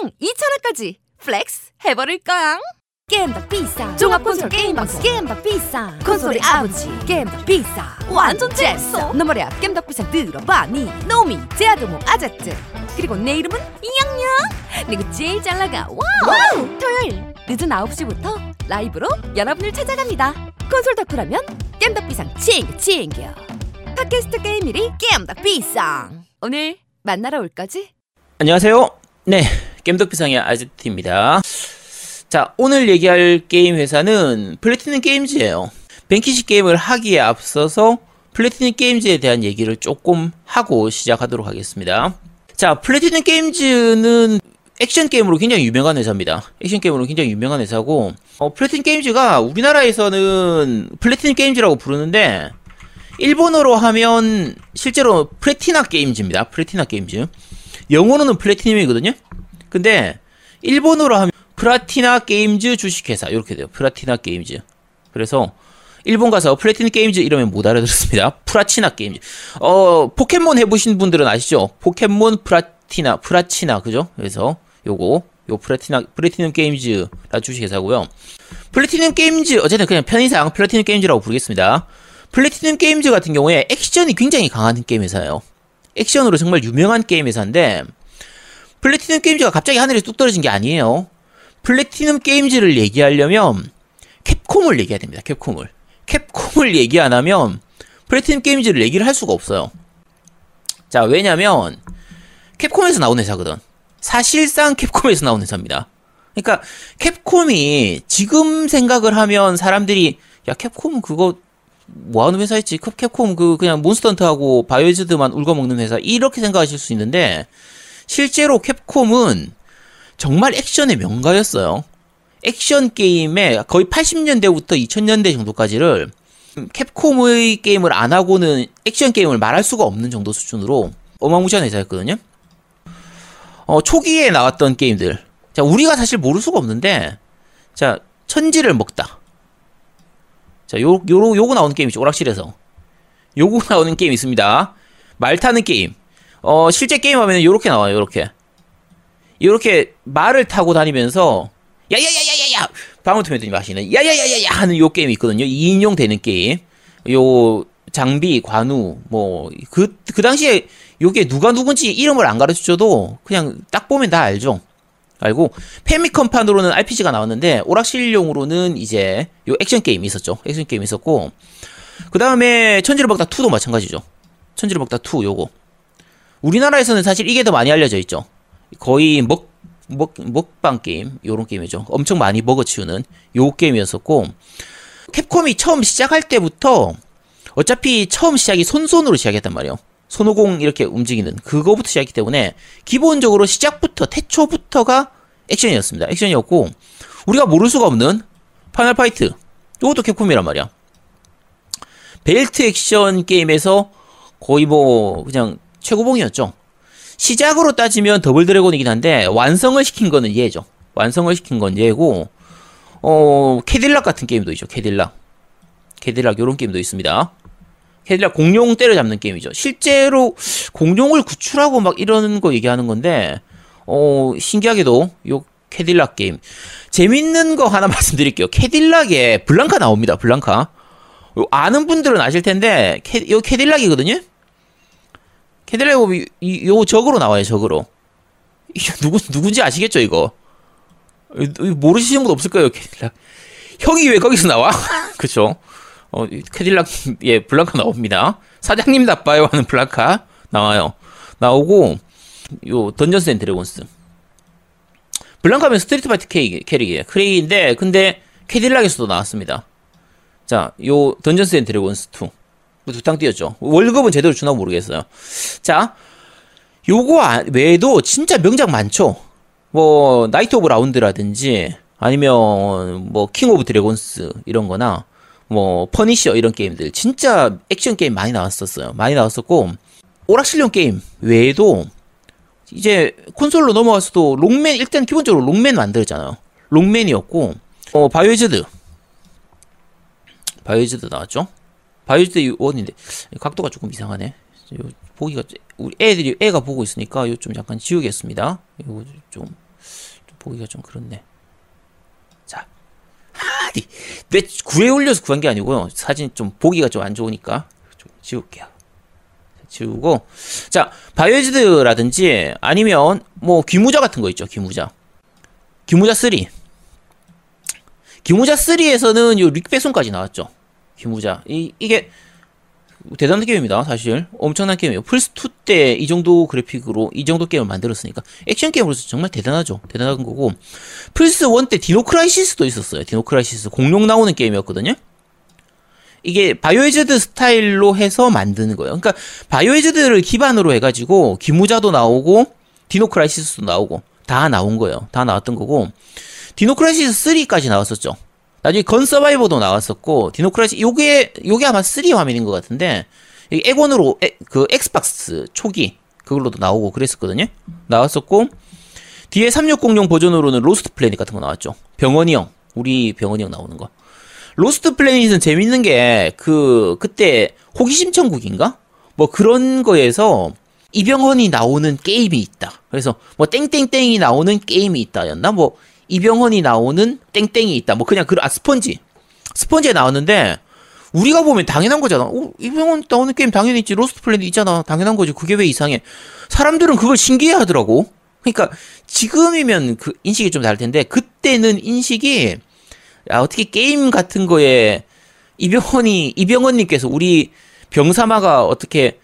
게임당 2,000원까지 플렉스 해버릴 거야. 게임더 비싸 종합 콘솔 게임 방송. 게임더 비싸 콘솔이 아버지. 게임더 비싸 완전 잽싸. 너 머리야 겜덕 비상 들어봐니. 노미 제아도목 아자트. 그리고 내 이름은 이양양. 내가 제일 잘 나가. 와우. 토요일 늦은 9시부터 라이브로 여러분을 찾아갑니다. 콘솔 덕후라면 겜덕 비상 챙겨 챙겨. 팟캐스트 게임 1위 겜덕 비상. 오늘 만나러 올 거지? 안녕하세요. 네, 겜덕비상의 아제트입니다. 자, 오늘 얘기할 게임 회사는 플래티넘 게임즈예요. 뱅퀴시 게임을 하기에 앞서서 플래티넘 게임즈에 대한 얘기를 조금 하고 시작하도록 하겠습니다. 자, 플래티넘 게임즈는 액션 게임으로 굉장히 유명한 회사입니다. 액션 게임으로 굉장히 유명한 회사고, 어, 플래티넘 게임즈가 우리나라에서는 플래티넘 게임즈라고 부르는데, 일본어로 하면 실제로 플래티나 게임즈입니다. 플래티나 게임즈. 영어로는 플래티넘이거든요. 근데 일본어로 하면 플라티나 게임즈 주식회사 이렇게 돼요. 플라티나 게임즈. 그래서 일본 가서 Platinum Games 이러면 못 알아들었습니다. 플라티나 게임즈. 어 포켓몬 해보신 분들은 아시죠? 포켓몬 플라티나 플라치나 그죠? 그래서 요거 요 플래티나 Platinum Games 라 주식회사고요. Platinum Games 어쨌든 그냥 편의상 Platinum Games라고 부르겠습니다. Platinum Games 같은 경우에 액션이 굉장히 강한 게임 회사예요. 액션으로 정말 유명한 게임 회사인데 플래티넘 게임즈가 갑자기 하늘에 뚝 떨어진 게 아니에요. 플래티넘 게임즈를 얘기하려면 캡콤을 얘기해야 됩니다. 캡콤을. 캡콤을 얘기 안 하면 플래티넘 게임즈를 얘기를 할 수가 없어요. 자, 왜냐면 캡콤에서 나온 회사거든. 사실상 캡콤에서 나온 회사입니다. 그러니까 캡콤이 지금 생각을 하면 사람들이 야 캡콤 그거 뭐 하는 회사였지? 캡- 캡콤 그 그냥 몬스터헌트하고 바이오즈드만 울고 먹는 회사 이렇게 생각하실 수 있는데 실제로 캡콤은 정말 액션의 명가였어요. 액션 게임에 거의 80년대부터 2000년대 정도까지를 캡콤의 게임을 안 하고는 액션 게임을 말할 수가 없는 정도 수준으로 어마무시한 회사였거든요. 어, 초기에 나왔던 게임들. 자, 우리가 사실 모를 수가 없는데, 자, 천지를 먹다. 자, 요, 요, 요거 나오는 게임이죠. 오락실에서. 요거 나오는 게임 있습니다. 말 타는 게임. 어, 실제 게임 하면 요렇게 나와요, 요렇게. 요렇게 말을 타고 다니면서, 야야야야야야! 방울토마토님 아시는, 야야야야야! 하는 요 게임이 있거든요. 2인용 되는 게임. 요, 장비, 관우, 뭐, 그, 그 당시에 요게 누가 누군지 이름을 안 가르쳐 줘도 그냥 딱 보면 다 알죠. 알고 페미컴판으로는 RPG가 나왔는데 오락실용으로는 이제 요 액션 게임이 있었죠. 액션 게임이 있었고 그 다음에 천지를 먹다 2도 마찬가지죠. 천지를 먹다 2 요거 우리나라에서는 사실 이게 더 많이 알려져 있죠. 거의 먹, 먹, 먹방 게임 요런 게임이죠. 엄청 많이 먹어치우는 요 게임이었었고 캡콤이 처음 시작할 때부터 어차피 처음 시작이 손손으로 시작했단 말이에요. 손오공 이렇게 움직이는 그거부터 시작했기 때문에 기본적으로 시작부터 태초부터가 액션이었습니다. 액션이었고 우리가 모를 수가 없는 Final Fight 이것도 캡콤이란 말이야. 벨트 액션 게임에서 거의 뭐 그냥 최고봉이었죠. 시작으로 따지면 Double Dragon이긴 한데 완성을 시킨 거는 얘죠. 완성을 시킨 건 얘고 어 캐딜락 같은 게임도 있죠. 캐딜락. 캐딜락 요런 게임도 있습니다. 캐딜락 공룡 때려잡는 게임이죠. 실제로 공룡을 구출하고 막 이러는 거 얘기하는 건데, 어, 신기하게도 요 캐딜락 게임. 재밌는 거 하나 말씀드릴게요. 캐딜락에 블랑카 나옵니다. 블랑카. 요 아는 분들은 아실 텐데, 캐, 요 캐딜락이거든요? 캐딜락 요, 이- 요 적으로 나와요, 적으로. 이거 누구, 누군지 아시겠죠, 이거? 모르시는 분 없을 거예요, 캐딜락. 형이 왜 거기서 나와? 그쵸? 어, 이 캐딜락, 예, 블랑카 나옵니다. 사장님 나빠요 하는 블랑카 나와요. 나오고, 요, Dungeons & Dragons. 블랑카면 Street Fighter 캐릭, 캐릭이에요. 캐릭인데, 근데 캐딜락에서도 나왔습니다. 자, 요, Dungeons & Dragons 2. 두탕 뛰었죠. 월급은 제대로 주나 모르겠어요. 자, 요거 아- 외에도 진짜 명작 많죠. 뭐, Knights of the Round라든지, 아니면, 뭐, King of Dragons, 이런 거나, 뭐 Punisher 이런 게임들 진짜 액션 게임 많이 나왔었어요. 많이 나왔었고 오락실용 게임 외에도 이제 콘솔로 넘어가서도 록맨 일단 기본적으로 록맨 만들었잖아요. 록맨이었고 어 Biohazard Biohazard 나왔죠. Biohazard 원인데 각도가 조금 이상하네. 요 보기가 우리 애들이 애가 보고 있으니까 요 좀 약간 지우겠습니다. 이거 좀 좀 보기가 좀 그렇네. 자, 하디 내 구해 올려서 구한 게 아니고요. 사진 좀 보기가 좀 안 좋으니까 좀 지울게요. 지우고 자 바이오즈드라든지 아니면 뭐 귀무자 같은 거 있죠. 귀무자. 귀무자 3. 귀무자 3에서는 요 릭배송까지 나왔죠. 귀무자. 이 이게 대단한 게임입니다, 사실. 엄청난 게임이에요. 플스2 때 이 정도 그래픽으로 이 정도 게임을 만들었으니까 액션 게임으로서 정말 대단하죠. 대단한 거고. 플스1 때 Dino Crisis도 있었어요. Dino Crisis. 공룡 나오는 게임이었거든요. 이게 Biohazard 스타일로 해서 만드는 거예요. 그러니까 Biohazard를 기반으로 해가지고 귀무자도 나오고 Dino Crisis도 나오고 다 나온 거예요. 다 나왔던 거고 Dino Crisis 3까지 나왔었죠. 나중에 Gun Survivor도 나왔었고 Dino Crisis 요게 요게 아마 3 화면인 것 같은데 액원으로 에, 그 Xbox 초기 그걸로도 나오고 그랬었거든요. 나왔었고 뒤에 360 버전으로는 Lost Planet 같은 거 나왔죠. 병헌이 형 우리 병헌이 형 나오는 거. Lost Planet은 재밌는 게 그 그때 호기심 천국인가 뭐 그런 거에서 이병헌이 나오는 게임이 있다. 그래서 뭐 땡땡땡이 나오는 게임이 있다였나 뭐 이병헌이 나오는 땡땡이 있다. 뭐 그냥 그 아 스펀지. 스펀지에 나왔는데 우리가 보면 당연한 거잖아. 어, 이병헌 나오는 게임 당연히 있지. Lost Planet 있잖아. 당연한 거지. 그게 왜 이상해? 사람들은 그걸 신기해 하더라고. 그러니까 지금이면 그 인식이 좀 다를 텐데 그때는 인식이 야, 어떻게 게임 같은 거에 이병헌이 이병헌님께서 우리 병사마가 어떻게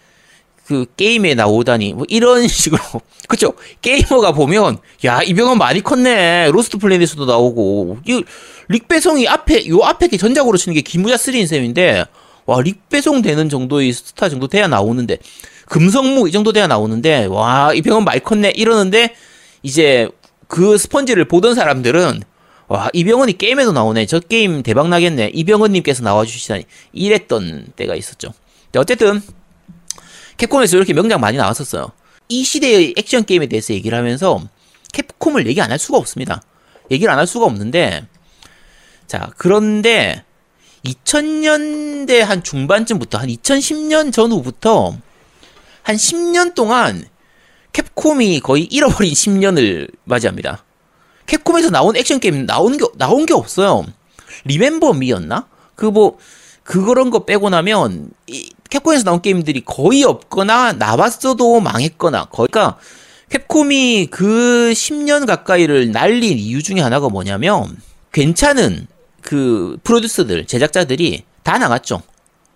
그 게임에 나오다니. 뭐 이런 식으로. 그쵸? 게이머가 보면 야 이병헌 많이 컸네. Lost Planet에도 나오고. 이 릭배송이 앞에 요 앞에 게 전작으로 치는 게 귀무자 3인 셈인데 와 릭배송 되는 정도의 스타 정도 돼야 나오는데 금성무 이 정도 돼야 나오는데 와 이병헌 많이 컸네. 이러는데 이제 그 스펀지를 보던 사람들은 와 이병헌이 게임에도 나오네. 저 게임 대박 나겠네. 이병헌님께서 나와주시다니. 이랬던 때가 있었죠. 어쨌든 캡콤에서 이렇게 명작 많이 나왔었어요. 이 시대의 액션 게임에 대해서 얘기를 하면서 캡콤을 얘기 안 할 수가 없습니다. 얘기를 안 할 수가 없는데 자 그런데 2000년대 한 중반쯤부터 한 2010년 전후부터 한 10년 동안 캡콤이 거의 잃어버린 10년을 맞이합니다. 캡콤에서 나온 액션 게임 나온 게 나온 게 없어요. Remember Me였나? 그 뭐 그런 거 빼고 나면 이 캡콤에서 나온 게임들이 거의 없거나 나왔어도 망했거나 거의 그러니까 캡콤이 그 10년 가까이를 날린 이유 중에 하나가 뭐냐면 괜찮은 그 프로듀서들 제작자들이 다 나갔죠.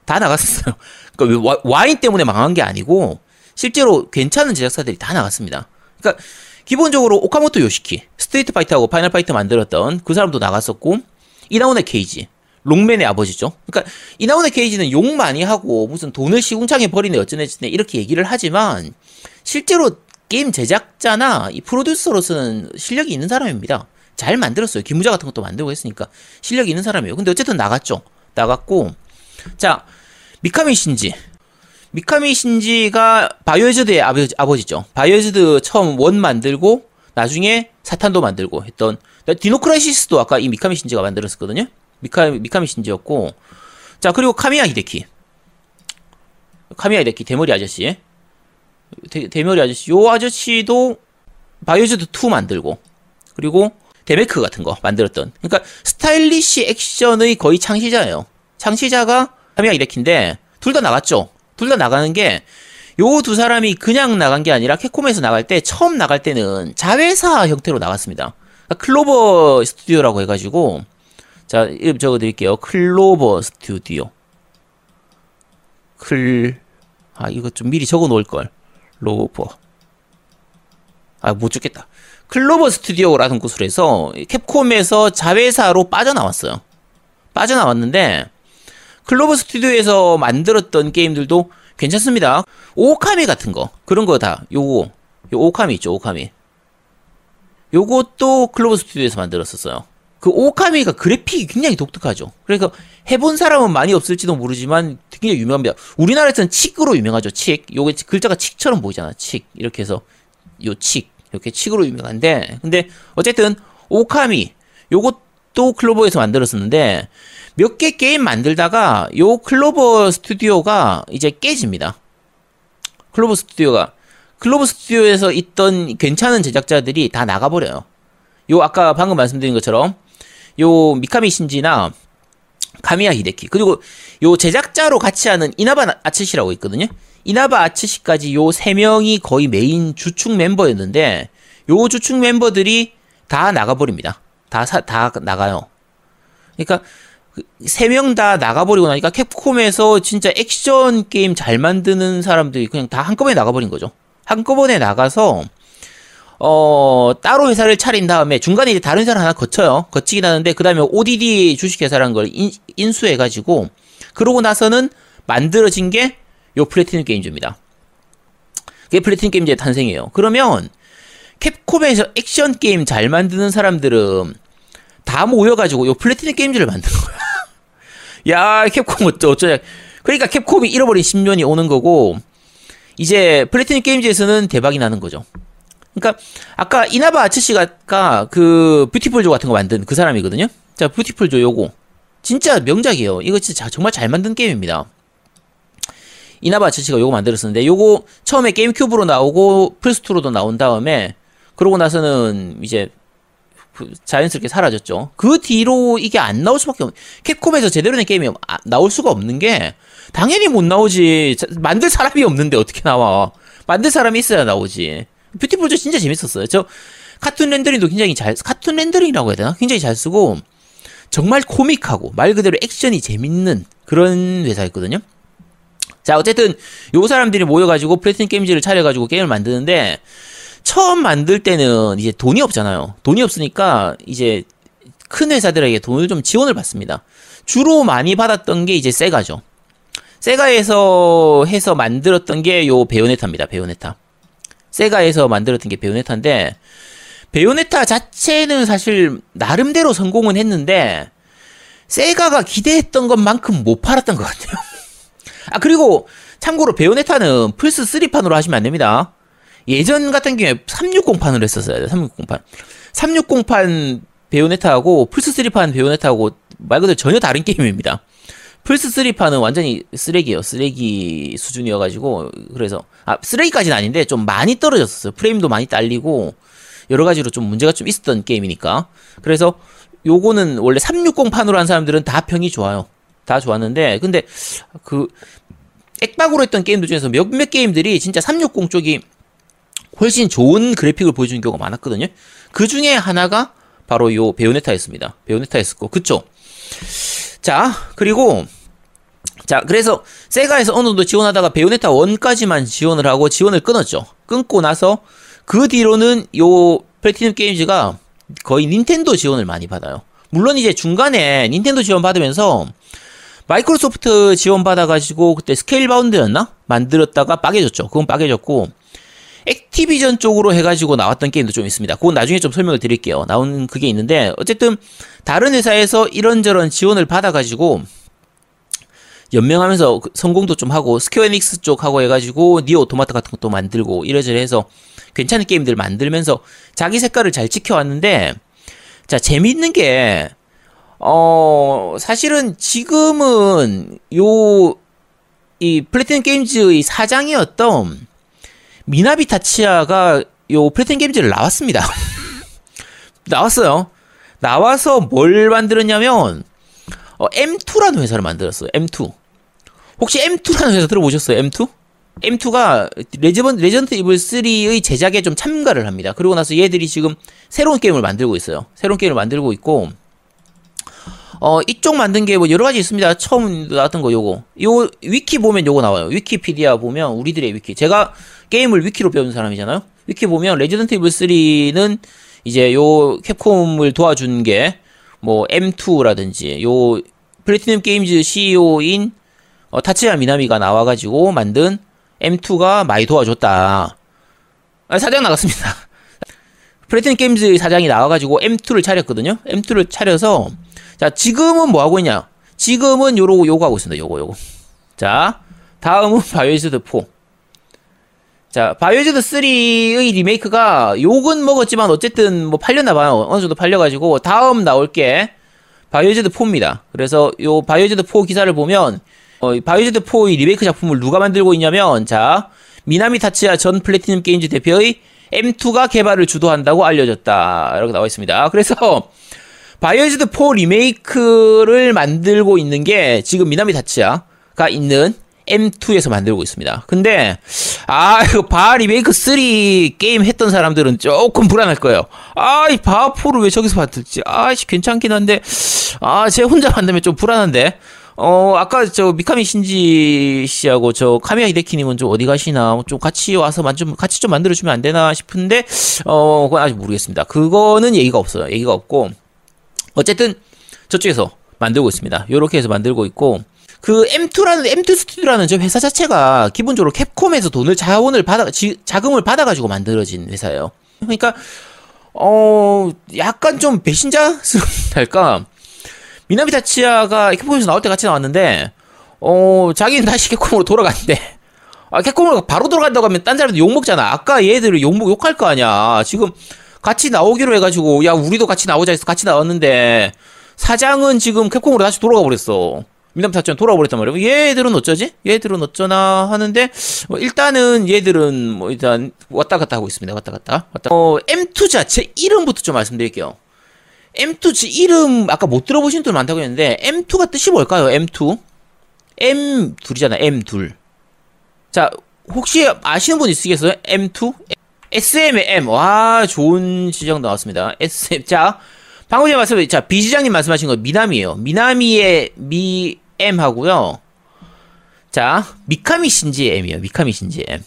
다 나갔었어요. 그러니까 와인 때문에 망한 게 아니고 실제로 괜찮은 제작사들이 다 나갔습니다. 그러니까 기본적으로 오카모토 요시키 스트리트 파이터하고 Final Fight 만들었던 그 사람도 나갔었고 이나후네 케이지 록맨의 아버지죠. 그러니까 이나후네 케이지는 욕 많이 하고 무슨 돈을 시궁창에 버리네 어쩌네 저쩌네 이렇게 얘기를 하지만 실제로 게임 제작자나 이 프로듀서로서는 실력이 있는 사람입니다. 잘 만들었어요. 귀무자 같은 것도 만들고 했으니까 실력이 있는 사람이에요. 근데 어쨌든 나갔죠. 나갔고 자 미카미 신지 미카미 신지가 Biohazard의 아버지, 아버지죠. Biohazard 처음 원 만들고 나중에 사탄도 만들고 했던 디노크라이시스도 아까 이 미카미 신지가 만들었었거든요. 미카, 미카미 신지였고, 자, 그리고 카미야 히데키. 카미야 히데키, 대머리 아저씨. 대, 대머리 아저씨. 요 아저씨도 바이오하자드 2 만들고, 그리고 데메크 같은 거 만들었던. 그러니까 스타일리시 액션의 거의 창시자예요. 창시자가 카미야 히데키인데, 둘 다 나갔죠. 둘 다 나가는 게, 요 두 사람이 그냥 나간 게 아니라 캡콤에서 나갈 때, 처음 나갈 때는 자회사 형태로 나갔습니다. 그러니까 클로버 스튜디오라고 해가지고, 자, 이름 적어 드릴게요. 클로버 스튜디오. 클, 아, 이거 좀 미리 적어 놓을 걸. 로버. 아, 못 적겠다. 클로버 스튜디오라는 곳으로 해서 캡콤에서 자회사로 빠져나왔어요. 빠져나왔는데, 클로버 스튜디오에서 만들었던 게임들도 괜찮습니다. 오카미 같은 거. 그런 거 다. 요거. 요 오카미 있죠, 오카미. 요것도 클로버 스튜디오에서 만들었었어요. 그 오카미가 그래픽이 굉장히 독특하죠. 그러니까 해본 사람은 많이 없을지도 모르지만 굉장히 유명합니다. 우리나라에서는 칙으로 유명하죠. 칙. 요게 글자가 칙처럼 보이잖아. 칙. 이렇게 해서 요 칙. 이렇게 칙으로 유명한데 근데 어쨌든 오카미 요것도 클로버에서 만들었었는데 몇 개 게임 만들다가 요 클로버 스튜디오가 이제 깨집니다. 클로버 스튜디오가 클로버 스튜디오에서 있던 괜찮은 제작자들이 다 나가버려요. 요 아까 방금 말씀드린 것처럼 요 미카미 신지나 가미야 히데키 그리고 요 제작자로 같이 하는 이나바 아츠시라고 있거든요. 이나바 아츠시까지 요 세 명이 거의 메인 주축 멤버였는데 요 주축 멤버들이 다 나가버립니다. 다 사, 다 나가요. 그러니까 세 명 다 나가버리고 나니까 캡콤에서 진짜 액션 게임 잘 만드는 사람들이 그냥 다 한꺼번에 나가버린 거죠. 한꺼번에 나가서 어 따로 회사를 차린 다음에 중간에 이제 다른 회사를 하나 거쳐요. 거치긴 하는데 그 다음에 ODD 주식회사라는 걸 인, 인수해가지고 그러고 나서는 만들어진 게 요 플래티넘 게임즈입니다. 그게 플래티넘 게임즈의 탄생이에요. 그러면 캡콤에서 액션 게임 잘 만드는 사람들은 다 모여가지고 요 플래티넘 게임즈를 만든 거야. 야, 캡콤 어쩌, 어쩌냐. 그러니까 캡콤이 잃어버린 10년이 오는 거고, 이제 플래티넘 게임즈에서는 대박이 나는 거죠. 그러니까, 아까 이나바 아츠시가 그 뷰티풀조 같은 거 만든 그 사람이거든요? 자, 뷰티풀조 요거. 진짜 명작이에요. 이거 진짜 정말 잘 만든 게임입니다. 이나바 아츠시가 요거 만들었었는데, 요거 처음에 게임큐브로 나오고, 플스2로도 나온 다음에, 그러고 나서는 이제 자연스럽게 사라졌죠. 그 뒤로 이게 안 나올 수밖에 없. 캡콤에서 제대로 된 게임이 아, 나올 수가 없는 게 당연히 못 나오지. 자, 만들 사람이 없는데 어떻게 나와? 만들 사람이 있어야 나오지. 뷰티풀조 진짜 재밌었어요. 저 카툰 렌더링도 굉장히 잘 카툰 렌더링이라고 해야 되나? 굉장히 잘 쓰고 정말 코믹하고 말 그대로 액션이 재밌는 그런 회사였거든요. 자 어쨌든 요 사람들이 모여가지고 플래티넘 게임즈를 차려가지고 게임을 만드는데 처음 만들 때는 이제 돈이 없잖아요. 돈이 없으니까 이제 큰 회사들에게 돈을 좀 지원을 받습니다. 주로 많이 받았던 게 이제 세가죠. 세가에서 해서 만들었던 게 요 베요네타입니다. 베요네타. 세가에서 만들었던 게 베요네타인데 베요네타 자체는 사실 나름대로 성공은 했는데 세가가 기대했던 것만큼 못 팔았던 것 같아요. 아 그리고 참고로 베요네타는 플스 3판으로 하시면 안 됩니다. 예전 같은 경우에 360판으로 했었어요. 360판. 360판 베요네타하고 플스 3판 베요네타하고 말 그대로 전혀 다른 게임입니다. 플스3판은 완전히 쓰레기예요. 쓰레기 수준이어가지고 그래서 아 쓰레기까지는 아닌데 좀 많이 떨어졌었어요. 프레임도 많이 딸리고 여러 가지로 좀 문제가 좀 있었던 게임이니까 그래서 요거는 원래 360판으로 한 사람들은 다 평이 좋아요. 다 좋았는데 근데 그 액박으로 했던 게임들 중에서 몇몇 게임들이 진짜 360 쪽이 훨씬 좋은 그래픽을 보여주는 경우가 많았거든요. 그 중에 하나가 바로 요 베요네타였습니다. 베요네타였었고, 그쵸? 자, 그리고, 자, 그래서 세가에서 어느 정도 지원하다가 베요네타 1까지만 지원을 하고 지원을 끊었죠. 끊고 나서 그 뒤로는 요 플래티넘 게임즈가 거의 닌텐도 지원을 많이 받아요. 물론 이제 중간에 닌텐도 지원 받으면서 마이크로소프트 지원 받아가지고 그때 스케일 바운드였나? 만들었다가 빠개졌죠. 그건 빠개졌고, 액티비전 쪽으로 해가지고 나왔던 게임도 좀 있습니다. 그건 나중에 좀 설명을 드릴게요. 나온 그게 있는데 어쨌든 다른 회사에서 이런저런 지원을 받아가지고 연명하면서 성공도 좀 하고 스퀘어 에닉스 쪽 하고 해가지고 니어 오토마타 같은 것도 만들고 이래저래 해서 괜찮은 게임들 만들면서 자기 색깔을 잘 지켜왔는데 자 재밌는 게 어, 사실은 지금은 요, 이 플래티넘 게임즈의 사장이었던 미나비 타치야가 요 플래티넘 게임즈를 나왔습니다. 나왔어요. 나와서 뭘 만들었냐면, 어, M2라는 회사를 만들었어요. M2. 혹시 M2라는 회사 들어보셨어요? M2? M2가 레지던, 레지던트 이블 3의 제작에 좀 참가를 합니다. 그리고 나서 얘들이 지금 새로운 게임을 만들고 있어요. 새로운 게임을 만들고 있고, 어, 이쪽 만든 게 뭐 여러 가지 있습니다. 처음 나왔던 거 요거. 요, 위키 보면 요거 나와요. 위키피디아 보면 우리들의 위키. 제가 게임을 위키로 배운 사람이잖아요. 위키 보면 레지던트 이블 3는 이제 요 캡콤을 도와준 게 뭐 M2라든지 요 플래티넘 게임즈 CEO인 어, 타츠야 미나미가 나와가지고 만든 M2가 많이 도와줬다. 아, 사장 나갔습니다. 플래티넘 게임즈 사장이 나와가지고 M2를 차렸거든요. M2를 차려서 자 지금은 뭐 하고 있냐? 지금은 요러고 요거 하고 있습니다. 요거 요거. 자 다음은 바이오하자드 4. 자, 바이오하자드 3의 리메이크가 욕은 먹었지만 어쨌든 뭐 팔렸나 봐요. 어느 정도 팔려가지고 다음 나올 게 바이오하자드 4입니다. 그래서 요 바이오하자드 4 기사를 보면 어, 바이오하자드 4의 리메이크 작품을 누가 만들고 있냐면 자 미나미 타츠야 전 플래티넘 게임즈 대표의 M2가 개발을 주도한다고 알려졌다. 이렇게 나와 있습니다. 그래서 바이오하자드 4 리메이크를 만들고 있는 게 지금 미나미 타츠야가 있는 M2에서 만들고 있습니다. 근데 아 이거 바 리메이크 3 게임 했던 사람들은 조금 불안할 거예요. 아 이 바 4를 왜 저기서 만들지? 아씨 괜찮긴 한데 아 제 혼자 만들면 좀 불안한데. 어 아까 저 미카미 신지 씨하고 저 카미야 히데키님은 좀 어디 가시나 좀 같이 와서 만 좀 같이 좀 만들어 주면 안 되나 싶은데 어 그건 아직 모르겠습니다. 그거는 얘기가 없어요. 얘기가 없고 어쨌든 저쪽에서 만들고 있습니다. 요렇게 해서 만들고 있고 그 M2라는 M2 스튜디오라는 저 회사 자체가 기본적으로 캡콤에서 돈을 자원을 받아 지, 자금을 받아 가지고 만들어진 회사예요. 그러니까 어 약간 좀 배신자스럽달까 미나미 다치야가 캡콤에서 나올 때 같이 나왔는데 어 자기는 다시 캡콤으로 돌아갔는데 아 캡콤으로 바로 돌아간다고 하면 딴 사람들 욕 먹잖아. 아까 얘들을 욕 욕할 거 아니야. 지금 같이 나오기로 해가지고 야 우리도 같이 나오자 해서 같이 나왔는데 사장은 지금 캡콤으로 다시 돌아가 버렸어. 사천 돌아와 버렸단 말이야. 얘들은 어쩌지? 얘들은 어쩌나 하는데 뭐 일단은 얘들은 뭐 일단 왔다 갔다 하고 있습니다. 왔다 갔다. 왔다. 어 M2 자체 이름부터 좀 말씀드릴게요. M2 지 이름 아까 못 들어보신 분들 많다고 했는데 M2가 뜻이 뭘까요? M2 M 둘이잖아. M 둘. 자 혹시 아시는 분 있으시겠어요? M2 SM의 M. 와 좋은 지적 나왔습니다. SM 자 방금 전에 말씀, 자, 비지장님 말씀하신 거 미나미예요. 미나미의 미 M 하고요. 자, 미카미 신지의 M이에요. 미카미 신지의 M.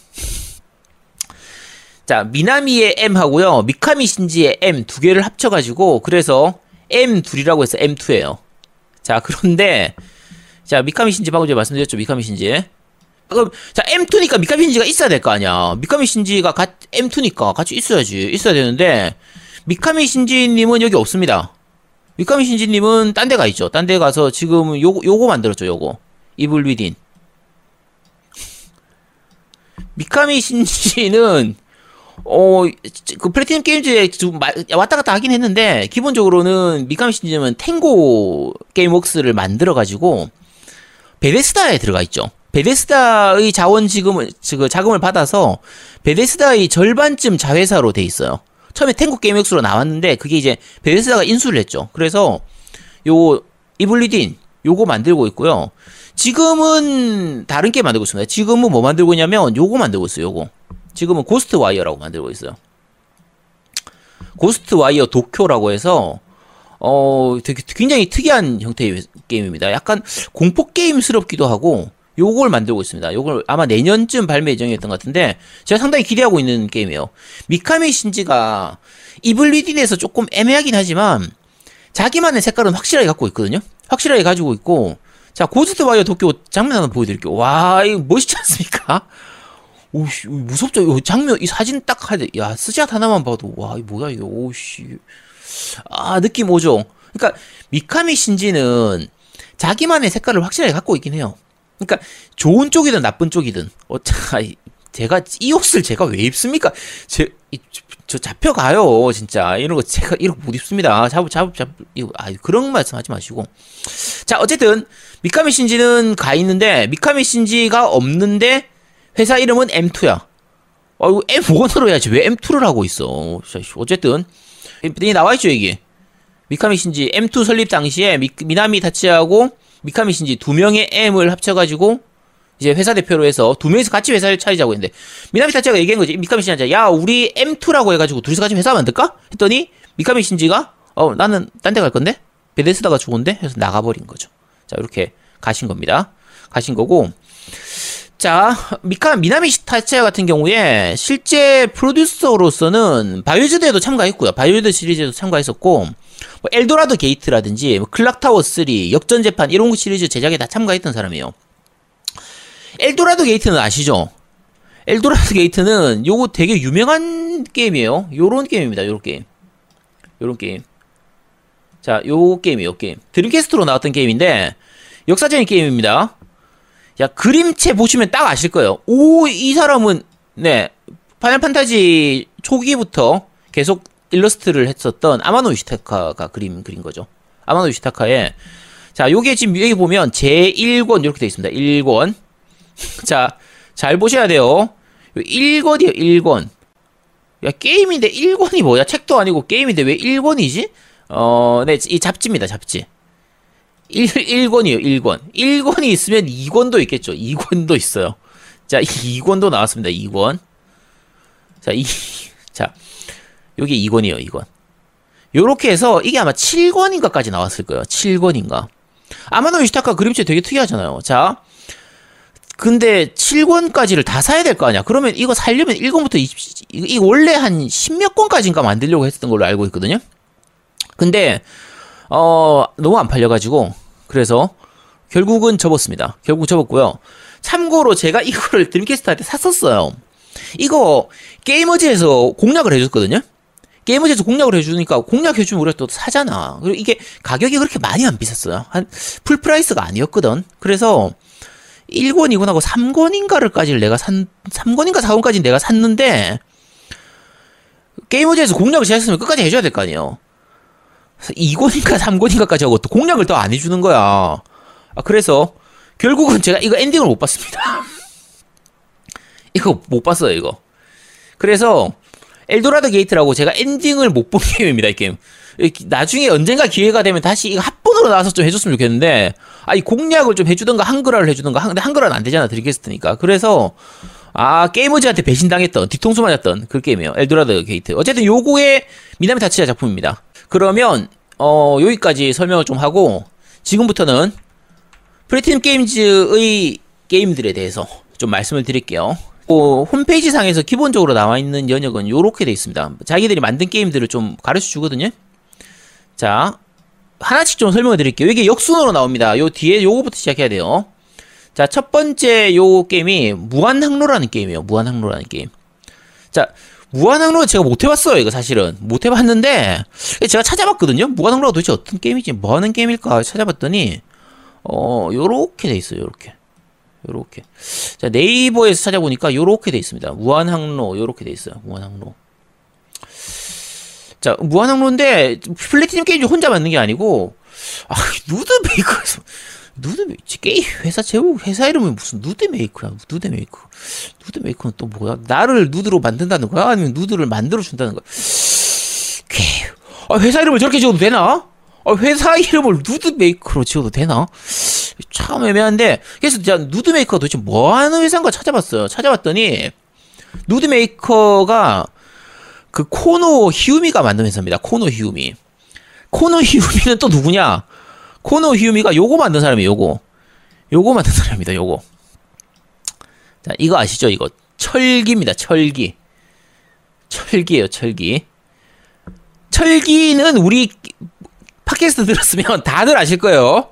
자, 미나미의 M 하고요. 미카미 신지의 M 두 개를 합쳐가지고, 그래서 M 둘이라고 해서 M2예요. 자, 그런데, 자, 미카미 신지 방금 전에 말씀드렸죠. 미카미 신지. 그럼, 자, M2니까 미카미 신지가 있어야 될 거 아니야. 미카미 신지가 가, M2니까 같이 있어야지. 있어야 되는데, 미카미 신지님은 여기 없습니다. 미카미 신지님은 딴 데 가 있죠. 딴 데 가서 지금 요, 요거 만들었죠, 요거. 이블 위딘. 미카미 신지는, 어, 그 플래티넘 게임즈에 좀 왔다 갔다 하긴 했는데, 기본적으로는 미카미 신지는 탱고 게임웍스를 만들어 가지고, 베데스다에 들어가 있죠. 베데스다의 자원 지금을, 그 자금을 받아서, 베데스다의 절반쯤 자회사로 돼 있어요. 처음에 탱고 게임엑스로 나왔는데 그게 이제 베데스다가 인수를 했죠. 그래서 요 이블 위딘 요거 만들고 있고요. 지금은 다른 게 만들고 있습니다. 지금은 뭐 만들고 있냐면 요거 만들고 있어요. 요거. 지금은 고스트 와이어라고 만들고 있어요. 고스트 와이어 도쿄라고 해서 어 되게 굉장히 특이한 형태의 게임입니다. 약간 공포 게임스럽기도 하고 요걸 만들고 있습니다. 요걸 아마 내년쯤 발매 예정이었던 것 같은데 제가 상당히 기대하고 있는 게임이에요. 미카미 신지가 Evil Within에서 조금 애매하긴 하지만 자기만의 색깔은 확실하게 갖고 있거든요. 확실하게 가지고 있고 자 Ghostwire Tokyo 장면 하나 보여드릴게요. 와 이거 멋있지 않습니까? 오씨 무섭죠. 이 장면 이 사진 딱 하지 야 스샷 하나만 봐도 와 이 뭐야 이거 오씨 아 느낌 오죠. 그러니까 미카미 신지는 자기만의 색깔을 확실하게 갖고 있긴 해요. 그러니까 좋은 쪽이든 나쁜 쪽이든 어차 제가 이 옷을 제가 왜 입습니까? 제저 잡혀가요 진짜 이런 거 제가 이런 거 못 입습니다. 잡 잡 잡 이거 아 그런 말씀하지 마시고 자 어쨌든 미카미 신지는 가 있는데 미카미 신지가 없는데 회사 이름은 M2야. 어 이거 M1으로 해야지 왜 M2를 하고 있어? 어쨌든 이 나와 있죠 이게 미카미 신지 M2 설립 당시에 미, 미나미 다치하고 미카미 신지 두 명의 M을 합쳐가지고 이제 회사 대표로 해서 두 명이서 같이 회사를 차리자고 했는데 미나미 타치가 얘기한 거지 미카미 신지한테 야 우리 M2라고 해가지고 둘이서 같이 회사 만들까? 했더니 미카미 신지가 어 나는 딴 데 갈 건데 Bethesda가 좋은데 해서 나가버린 거죠. 자 이렇게 가신 겁니다. 가신 거고 자 미카 미나미 타치야 같은 경우에 실제 프로듀서로서는 Biohazard에도 참가했고요. Biohazard 시리즈에도 참가했었고 뭐 Eldorado Gate라든지 뭐 Clock Tower 3, 역전 재판 이런 거 시리즈 제작에 다 참가했던 사람이에요. Eldorado Gate는 아시죠? Eldorado Gate는 요거 되게 유명한 게임이에요. 요런 게임입니다. 요런 게임. 요런 게임. 자, 요 게임이에요. 요 게임. Dreamcast로 나왔던 게임인데 역사적인 게임입니다. 자, 그림체 보시면 딱 아실 거예요. 오, 이 사람은 네. Final Fantasy 초기부터 계속 일러스트를 했었던 아마노 유시타카가 그림 그린 거죠. 아마노 유시타카의 자, 요게 지금 여기 보면 제1권 이렇게 되어 있습니다. 1권. 자, 잘 보셔야 돼요. 1권이에요, 1권. 야, 게임인데 1권이 뭐야? 책도 아니고 게임인데 왜 1권이지? 어, 네, 이 잡지입니다, 잡지. 1, 1권이에요, 1권. 1권이 있으면 2권도 있겠죠. 2권도 있어요. 자, 2권도 나왔습니다, 2권. 자, 이, 자, 여기 2권이에요, 2권. 요렇게 해서 이게 아마 7권인가까지 나왔을 거예요. 7권인가. 아마노 유시타카 그림체 되게 특이하잖아요. 자, 근데 7권까지를 다 사야 될 거 아니야. 그러면 이거 살려면 1권부터 20, 이 원래 한 10몇 권까지인가 만들려고 했던 걸로 알고 있거든요. 근데 어 너무 안 팔려 가지고 그래서 결국은 접었습니다. 결국 접었고요. 참고로 제가 이거를 Dreamcast한테 샀었어요. 이거 게이머즈에서 공략을 해줬거든요. 게이머즈에서 공략을 해주니까 공략해주면 우리가 또 사잖아. 그리고 이게 가격이 그렇게 많이 안 비쌌어요. 한 full price가 아니었거든. 그래서 1권, 2권하고 3권인가를까지를 내가 산, 3권인가 4권까지 내가 샀는데, 게이머즈에서 공략을 해줬으면 끝까지 해줘야 될 거 아니에요. 2권인가 3권인가까지 하고 또 공략을 또 안 해주는 거야. 아, 그래서, 결국은 제가 이거 엔딩을 못 봤습니다. 이거 못 봤어요, 이거. 그래서, Eldorado Gate라고 제가 엔딩을 못 본 게임입니다, 이 게임. 나중에 언젠가 기회가 되면 다시 이거 합본으로 나와서 좀 해줬으면 좋겠는데, 아, 이 공략을 좀 해주던가, 한글화를 해주던가, 근데 한글화는 안 되잖아, Dreamcast니까. 그래서, 아, 게이머즈한테 배신당했던, 뒤통수 맞았던 그 게임이에요. Eldorado Gate. 어쨌든 요거의 미나미 타치야 작품입니다. 그러면, 어, 여기까지 설명을 좀 하고, 지금부터는 플래티넘 게임즈의 게임들에 대해서 좀 말씀을 드릴게요. 어, 홈페이지 상에서 기본적으로 나와 있는 연역은 요렇게 돼 있습니다. 자기들이 만든 게임들을 좀 가르쳐 주거든요. 자, 하나씩 좀 설명을 드릴게요. 이게 역순으로 나옵니다. 요 뒤에 요거부터 시작해야 돼요. 자, 첫 번째 요 게임이 무한항로라는 게임이에요. 무한항로라는 게임. 자, 무한항로는 제가 못 해봤어요. 이거 사실은. 못 해봤는데, 제가 찾아봤거든요. 무한항로가 도대체 어떤 게임이지, 뭐 하는 게임일까 찾아봤더니, 어, 요렇게 돼 있어요. 요렇게. 요렇게. 자, 네이버에서 찾아보니까 요렇게 돼 있습니다. 무한항로, 요렇게 돼 있어요. 무한항로. 자, 무한항로인데, PlatinumGames 혼자 만든 게 아니고, 아, Nude Maker에서, Nude Maker, 게임 회사 제목, 회사 이름은 무슨 Nude Maker야, Nude Maker. Nude Maker는 또 뭐야? 나를 누드로 만든다는 거야? 아니면 누드를 만들어 준다는 거야? 게 아, 회사 이름을 저렇게 지어도 되나? 아, 회사 이름을 Nude Maker로 지어도 되나? 참 애매한데, 그래서 제가 Nude Maker가 도대체 뭐 하는 회사인가 찾아봤어요. 찾아봤더니, Nude Maker가 그 코노 히후미가 만든 회사입니다. 코노 히후미. 코노 히후미는 또 누구냐? 코노 히후미가 요거 만든 사람이에요, 요거. 요거 만든 사람입니다, 요거. 자, 이거 아시죠? 이거. 철기입니다, 철기. 철기예요, 철기. 철기는 우리 팟캐스트 들었으면 다들 아실 거예요.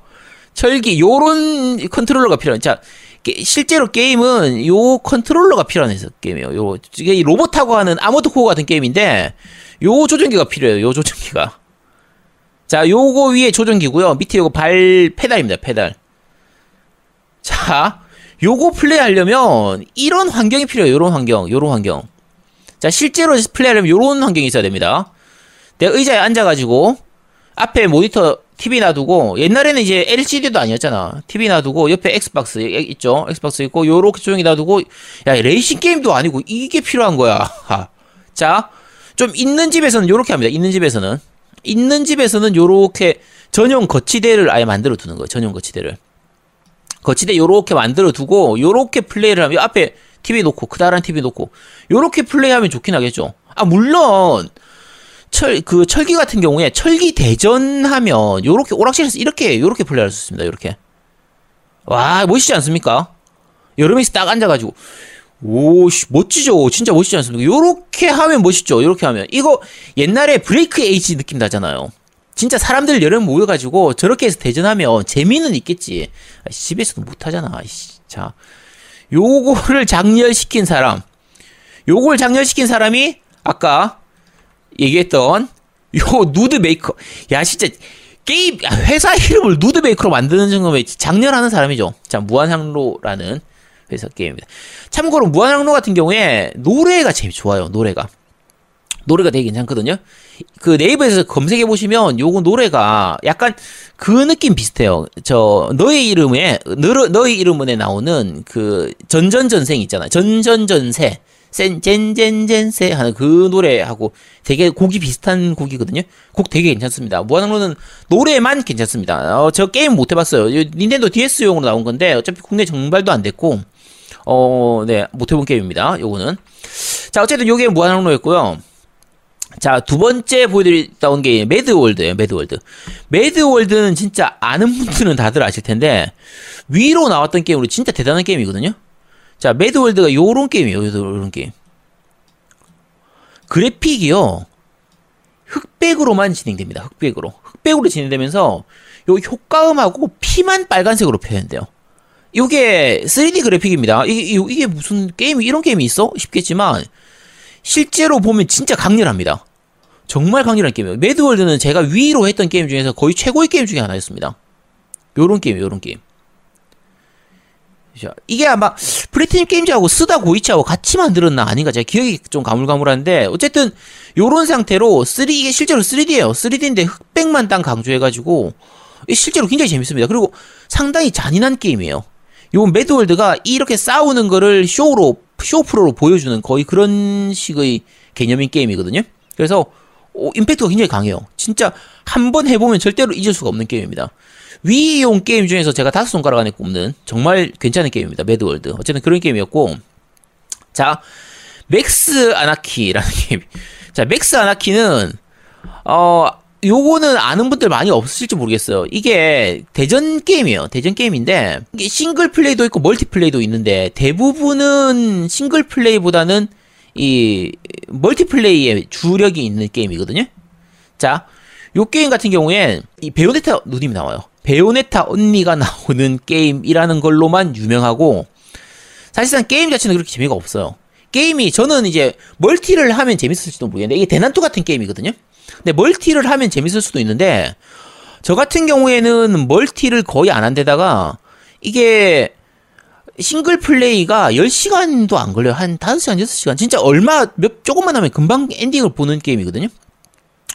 철기, 요런 컨트롤러가 필요한. 자, 게, 실제로 게임은 요 컨트롤러가 필요한 게임이에요. 요, 이게 로봇하고 하는 Armored Core 같은 게임인데, 요 조정기가 필요해요. 요 조정기가. 자, 요거 위에 조정기고요. 밑에 요거 발, 페달입니다. 페달. 자, 요거 플레이하려면 이런 환경이 필요해요. 요런 환경, 요런 환경. 자, 실제로 플레이하려면 요런 환경이 있어야 됩니다. 내가 의자에 앉아가지고, 앞에 모니터 TV 놔두고 옛날에는 이제 LCD도 아니었잖아. TV 놔두고 옆에 Xbox 있죠. Xbox 있고 요렇게 조종기 놔두고 야 레이싱 게임도 아니고 이게 필요한 거야. 자, 좀 있는 집에서는 요렇게 합니다. 있는 집에서는 있는 집에서는 요렇게 전용 거치대를 아예 만들어 두는 거예요. 전용 거치대를. 거치대 요렇게 만들어 두고 요렇게 플레이를 하면 앞에 TV 놓고 크다란 TV 놓고 요렇게 플레이하면 좋긴 하겠죠. 아 물론 철, 그 철기 같은 경우에 철기 대전하면 요렇게 오락실에서 이렇게 요렇게 플레이할 수 있습니다. 요렇게. 와, 멋있지 않습니까? 여름에서 딱 앉아가지고 오, 씨, 멋지죠. 진짜 멋있지 않습니까? 요렇게 하면 멋있죠. 요렇게 하면. 이거 옛날에 브레이크 에이지 느낌 나잖아요. 진짜 사람들 여름 모여가지고 저렇게 해서 대전하면 재미는 있겠지. 집에서도 못하잖아. 자, 요거를 장렬시킨 사람. 요걸 장렬시킨 사람이 아까 얘기했던 요 누드 메이커. 야 진짜 게임 회사 이름을 Nude Maker로 만드는 정도면 작렬하는 사람이죠. 자 무한항로라는 회사 게임입니다. 참고로 무한항로 같은 경우에 노래가 제일 좋아요. 노래가 노래가 되게 괜찮거든요. 그 네이버에서 검색해 보시면 요거 노래가 약간 그 느낌 비슷해요. 저 너의 이름에 너, 너의 이름에 나오는 그 전전전생 있잖아요. 전전전세 센 前前前世 하는 그 노래하고 되게 곡이 비슷한 곡이거든요. 곡 되게 괜찮습니다. 무한항로는 노래만 괜찮습니다. 어, 저 게임 못 해봤어요. Nintendo DS용으로 나온 건데 어차피 국내 정발도 안 됐고 어, 네, 못 해본 게임입니다. 요거는. 자, 어쨌든 요게 무한항로였고요. 자, 두 번째 보여드렸던 게 MadWorld예요, MadWorld. MadWorld는 진짜 아는 분들은 다들 아실 텐데, Wii로 나왔던 게임으로 진짜 대단한 게임이거든요? 자, MadWorld가 요런 게임이에요, 요런 게임. 그래픽이요, 흑백으로만 진행됩니다, 흑백으로. 흑백으로 진행되면서, 요 효과음하고 피만 빨간색으로 표현돼요. 요게 3D 그래픽입니다. 이게, 이게 무슨 게임이, 이런 게임이 있어? 싶겠지만, 실제로 보면 진짜 강렬합니다. 정말 강렬한 게임이에요. 매드월드는 제가 Wii로 했던 게임 중에서 거의 최고의 게임 중에 하나였습니다. 요런 게임, 요런 게임. 자, 이게 아마 플래티넘 게임즈하고 스다 고이치하고 같이 만들었나 아닌가 제가 기억이 좀 가물가물한데 어쨌든 요런 상태로 3 이게 실제로 3D예요. 3D인데 흑백만 딱 강조해가지고 실제로 굉장히 재밌습니다. 그리고 상당히 잔인한 게임이에요. 요 매드월드가 이렇게 싸우는 거를 쇼로 쇼 프로로 보여주는 거의 그런 식의 개념인 게임이거든요. 그래서 오, 임팩트가 굉장히 강해요. 진짜 한 번 해보면 절대로 잊을 수가 없는 게임입니다. Wii용 게임 중에서 제가 다섯 손가락 안에 꼽는 정말 괜찮은 게임입니다. 매드월드. 어쨌든 그런 게임이었고, 자, 맥스 아나키라는 게임. 자, 맥스 아나키는, 어, 요거는 아는 분들 많이 없으실지 모르겠어요. 이게 대전 게임이에요. 대전 게임인데, 이게 싱글 플레이도 있고 멀티 플레이도 있는데, 대부분은 싱글 플레이보다는 이 멀티 플레이에 주력이 있는 게임이거든요. 자, 요 게임 같은 경우엔 이 베요네타 누님이 나와요. 베요네타 언니가 나오는 게임이라는 걸로만 유명하고 사실상 게임 자체는 그렇게 재미가 없어요. 게임이 저는 이제 멀티를 하면 재밌을지도 모르겠는데 이게 대난투 같은 게임이거든요. 근데 멀티를 하면 재밌을 수도 있는데 저 같은 경우에는 멀티를 거의 안 한 데다가 이게 싱글 플레이가 10시간도 안 걸려요. 한 5시간, 6시간. 진짜 얼마, 몇, 조금만 하면 금방 엔딩을 보는 게임이거든요.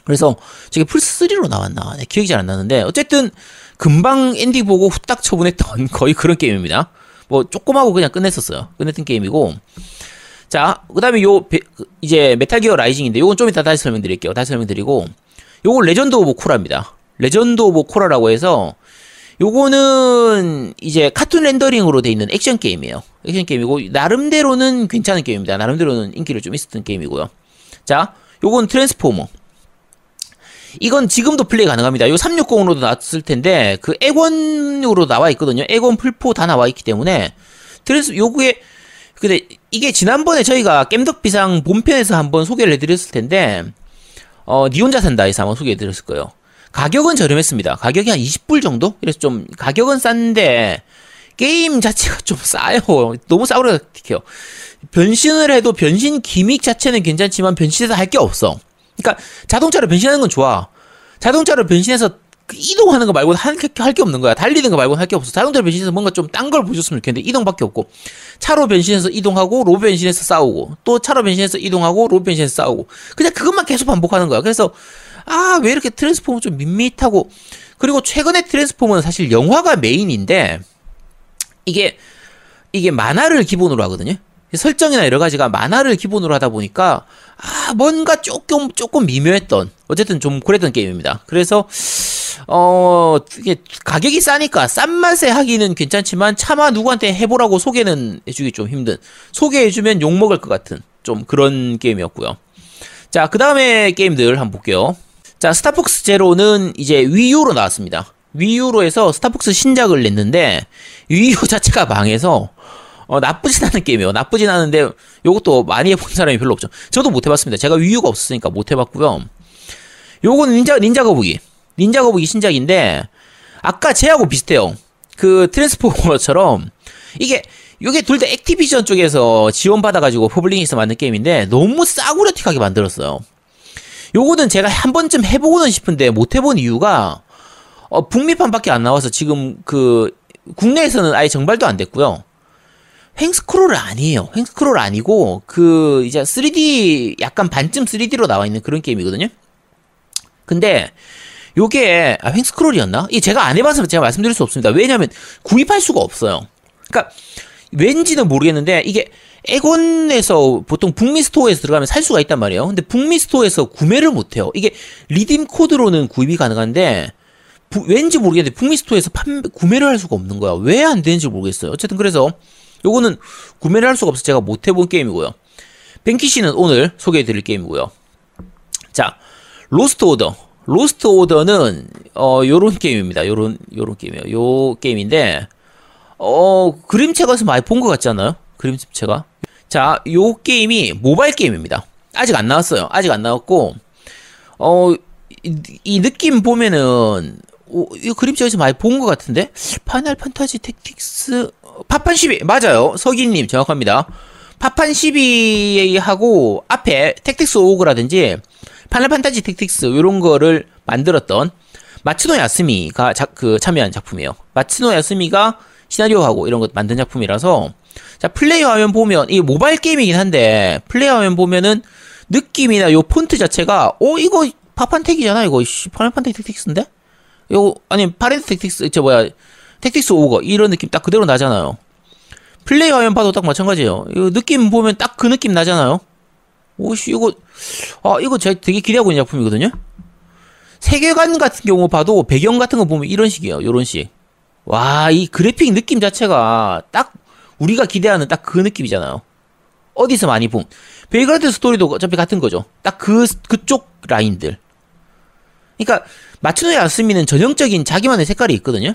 그래서 저게 플스3로 나왔나? 네, 기억이 잘 안 나는데. 어쨌든, 금방 엔딩 보고 후딱 처분했던 거의 그런 게임입니다. 뭐, 조금 하고 그냥 끝냈었어요. 끝냈던 게임이고. 자, 그 다음에 요, 이제 메탈 기어 라이징인데, 요건 좀 이따 다시 설명드릴게요. 다시 설명드리고. 요거 레전드 오브 코라입니다. 레전드 오브 코라라고 해서, 요거는 이제 카툰 렌더링으로 돼 있는 액션 게임이에요. 액션 게임이고 나름대로는 괜찮은 게임입니다. 나름대로는 인기를 좀 있었던 게임이고요. 자, 요건 트랜스포머. 이건 지금도 플레이 가능합니다. 요 360으로도 나왔을 텐데 그 엑원으로 나와 있거든요. 엑원 플포 다 나와 있기 때문에 트랜스 요게 근데 이게 지난번에 저희가 겜덕비상 본편에서 한번 소개를 해드렸을 텐데 어, 니 혼자 산다에서 한번 소개해드렸을 거예요. 가격은 저렴했습니다. 가격이 한 20불 정도? 그래서 좀 가격은 싼데 게임 자체가 좀 싸요. 너무 싸구려 같아요. 변신을 해도 변신 gimmick 자체는 괜찮지만 변신해서 할 게 없어. 그러니까 자동차로 변신하는 건 좋아. 자동차로 변신해서 이동하는 거 말고는 할게 없는 거야. 달리는 거 말고는 할 게 없어. 자동차로 변신해서 뭔가 좀 딴 걸 보여줬으면 좋겠는데 이동밖에 없고 차로 변신해서 이동하고 로봇 변신해서 싸우고 또 차로 변신해서 이동하고 로봇 변신해서 싸우고 그냥 그것만 계속 반복하는 거야. 그래서 아, 왜 이렇게 트랜스포머 좀 밋밋하고, 그리고 최근에 트랜스포머는 사실 영화가 메인인데, 이게, 이게 만화를 기본으로 하거든요? 설정이나 여러 가지가 만화를 기본으로 하다 보니까, 아, 뭔가 조금, 조금 미묘했던, 어쨌든 좀 그랬던 게임입니다. 그래서, 어, 이게 가격이 싸니까 싼 맛에 하기는 괜찮지만 차마 누구한테 해보라고 소개는 해주기 좀 힘든, 소개해주면 욕 먹을 것 같은, 좀 그런 게임이었고요. 자, 그 다음에 게임들 한번 볼게요. 자, 스타폭스 제로는 이제 위유로 나왔습니다. 위유로 해서 스타폭스 신작을 냈는데 위유 자체가 망해서 어, 나쁘진 않은 게임이에요. 나쁘진 않은데 요것도 많이 해본 사람이 별로 없죠. 저도 못 해봤습니다. 제가 위유가 없었으니까 못 해봤고요. 요거는 닌자 닌자 거북이 닌자 거북이 신작인데 아까 쟤하고 비슷해요. 그 트랜스포머처럼 이게 이게 둘 다 액티비전 쪽에서 지원받아가지고 퍼블링에서 만든 게임인데 너무 싸구려틱하게 만들었어요. 요거는 제가 한 번쯤 해보고는 싶은데 못 해본 이유가 어, 북미판밖에 안 나와서 지금 그 국내에서는 아예 정발도 안 됐고요. 횡스크롤 아니에요. 횡스크롤 아니고 그 이제 3D 약간 반쯤 3D로 나와 있는 그런 게임이거든요. 근데 요게 아, 횡스크롤이었나? 이 제가 안 해봐서 제가 말씀드릴 수 없습니다. 왜냐하면 구입할 수가 없어요. 그러니까 왠지는 모르겠는데 이게 에곤에서 보통 북미 스토어에서 들어가면 살 수가 있단 말이에요. 근데 북미 스토어에서 구매를 못 해요. 이게 redeem code로는 구입이 가능한데 부, 왠지 모르겠는데 북미 스토어에서 판매, 구매를 할 수가 없는 거야. 왜 안 되는지 모르겠어요. 어쨌든 그래서 요거는 구매를 할 수가 없어서 제가 못 해본 게임이고요. 뱅퀴시는 오늘 소개해 드릴 게임이고요. 자, 로스트 오더. 로스트 오더는 어 요런 게임입니다. 요런 요런 게임이에요. 요 게임인데 어 그림체 어디서 많이 본 것 같지 않아요? 그림체가. 자, 요 게임이 모바일 게임입니다. 아직 안 나왔어요. 아직 안 나왔고 어 이, 이 느낌 보면은 오, 이 그림체 어디서 많이 본 것 같은데 파이널 판타지 택틱스 파판 12 맞아요. 서기님 정확합니다. 파판 12하고 앞에 택틱스 오거라든지 파이널 판타지 택틱스 이런 거를 만들었던 마츠노 야스미가 자, 그 참여한 작품이에요. 마츠노 야스미가 시나리오하고 이런 거 만든 작품이라서 자 플레이어 화면 보면 이 모바일 게임이긴 한데 플레이어 화면 보면은 느낌이나 요 폰트 자체가 어 이거 파판택이잖아 이거 씨 파판택 택틱스인데 이거 아니 파렌트 택틱스 저 뭐야 택틱스 오거 이런 느낌 딱 그대로 나잖아요. 플레이 화면 봐도 딱 마찬가지예요. 이거 느낌 보면 딱 그 느낌 나잖아요. 오씨 이거 아 이거 제가 되게 기대하고 있는 작품이거든요. 세계관 같은 경우 봐도 배경 같은 거 보면 이런 식이에요. 이런 식. 와 이 그래픽 느낌 자체가 딱 우리가 기대하는 딱 그 느낌이잖아요. 어디서 많이 본 베이그란트 스토리도 어차피 같은 거죠. 딱 그 그쪽 라인들. 그러니까 마츠노 야스미는 전형적인 자기만의 색깔이 있거든요.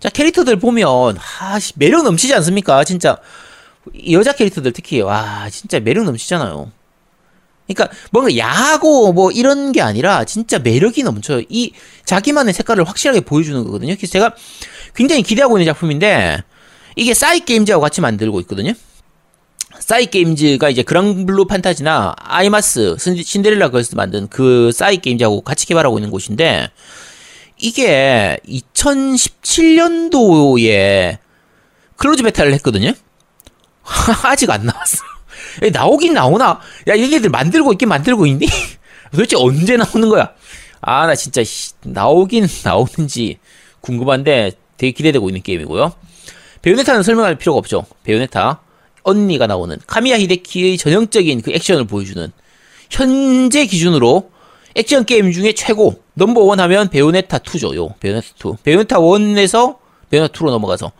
자 캐릭터들 보면 아 매력 넘치지 않습니까? 진짜 여자 캐릭터들 특히 와 진짜 매력 넘치잖아요. 그러니까 뭔가 야하고 뭐 이런 게 아니라 진짜 매력이 넘쳐요. 이 자기만의 색깔을 확실하게 보여주는 거거든요. 그래서 제가 굉장히 기대하고 있는 작품인데 이게 사이게임즈하고 같이 만들고 있거든요. 사이게임즈가 이제 그랑블루 판타지나 아이마스 신데렐라 걸스 만든 그 사이게임즈하고 같이 개발하고 있는 곳인데 이게 2017년도에 close beta를 했거든요. 아직 안 나왔어. 나오긴 나오나? 야, 얘네들 만들고 있긴 만들고 있니? 도대체 언제 나오는 거야? 아, 나 진짜 나오긴 나오는지 궁금한데 되게 기대되고 있는 게임이고요. 베요네타는 설명할 필요가 없죠. 베요네타 언니가 나오는 카미야 히데키의 전형적인 그 액션을 보여주는 현재 기준으로 액션 게임 중에 최고 넘버원 하면 베요네타 2죠. 요 베요네타 2. 베요네타 1에서 베요네타 2로 넘어가서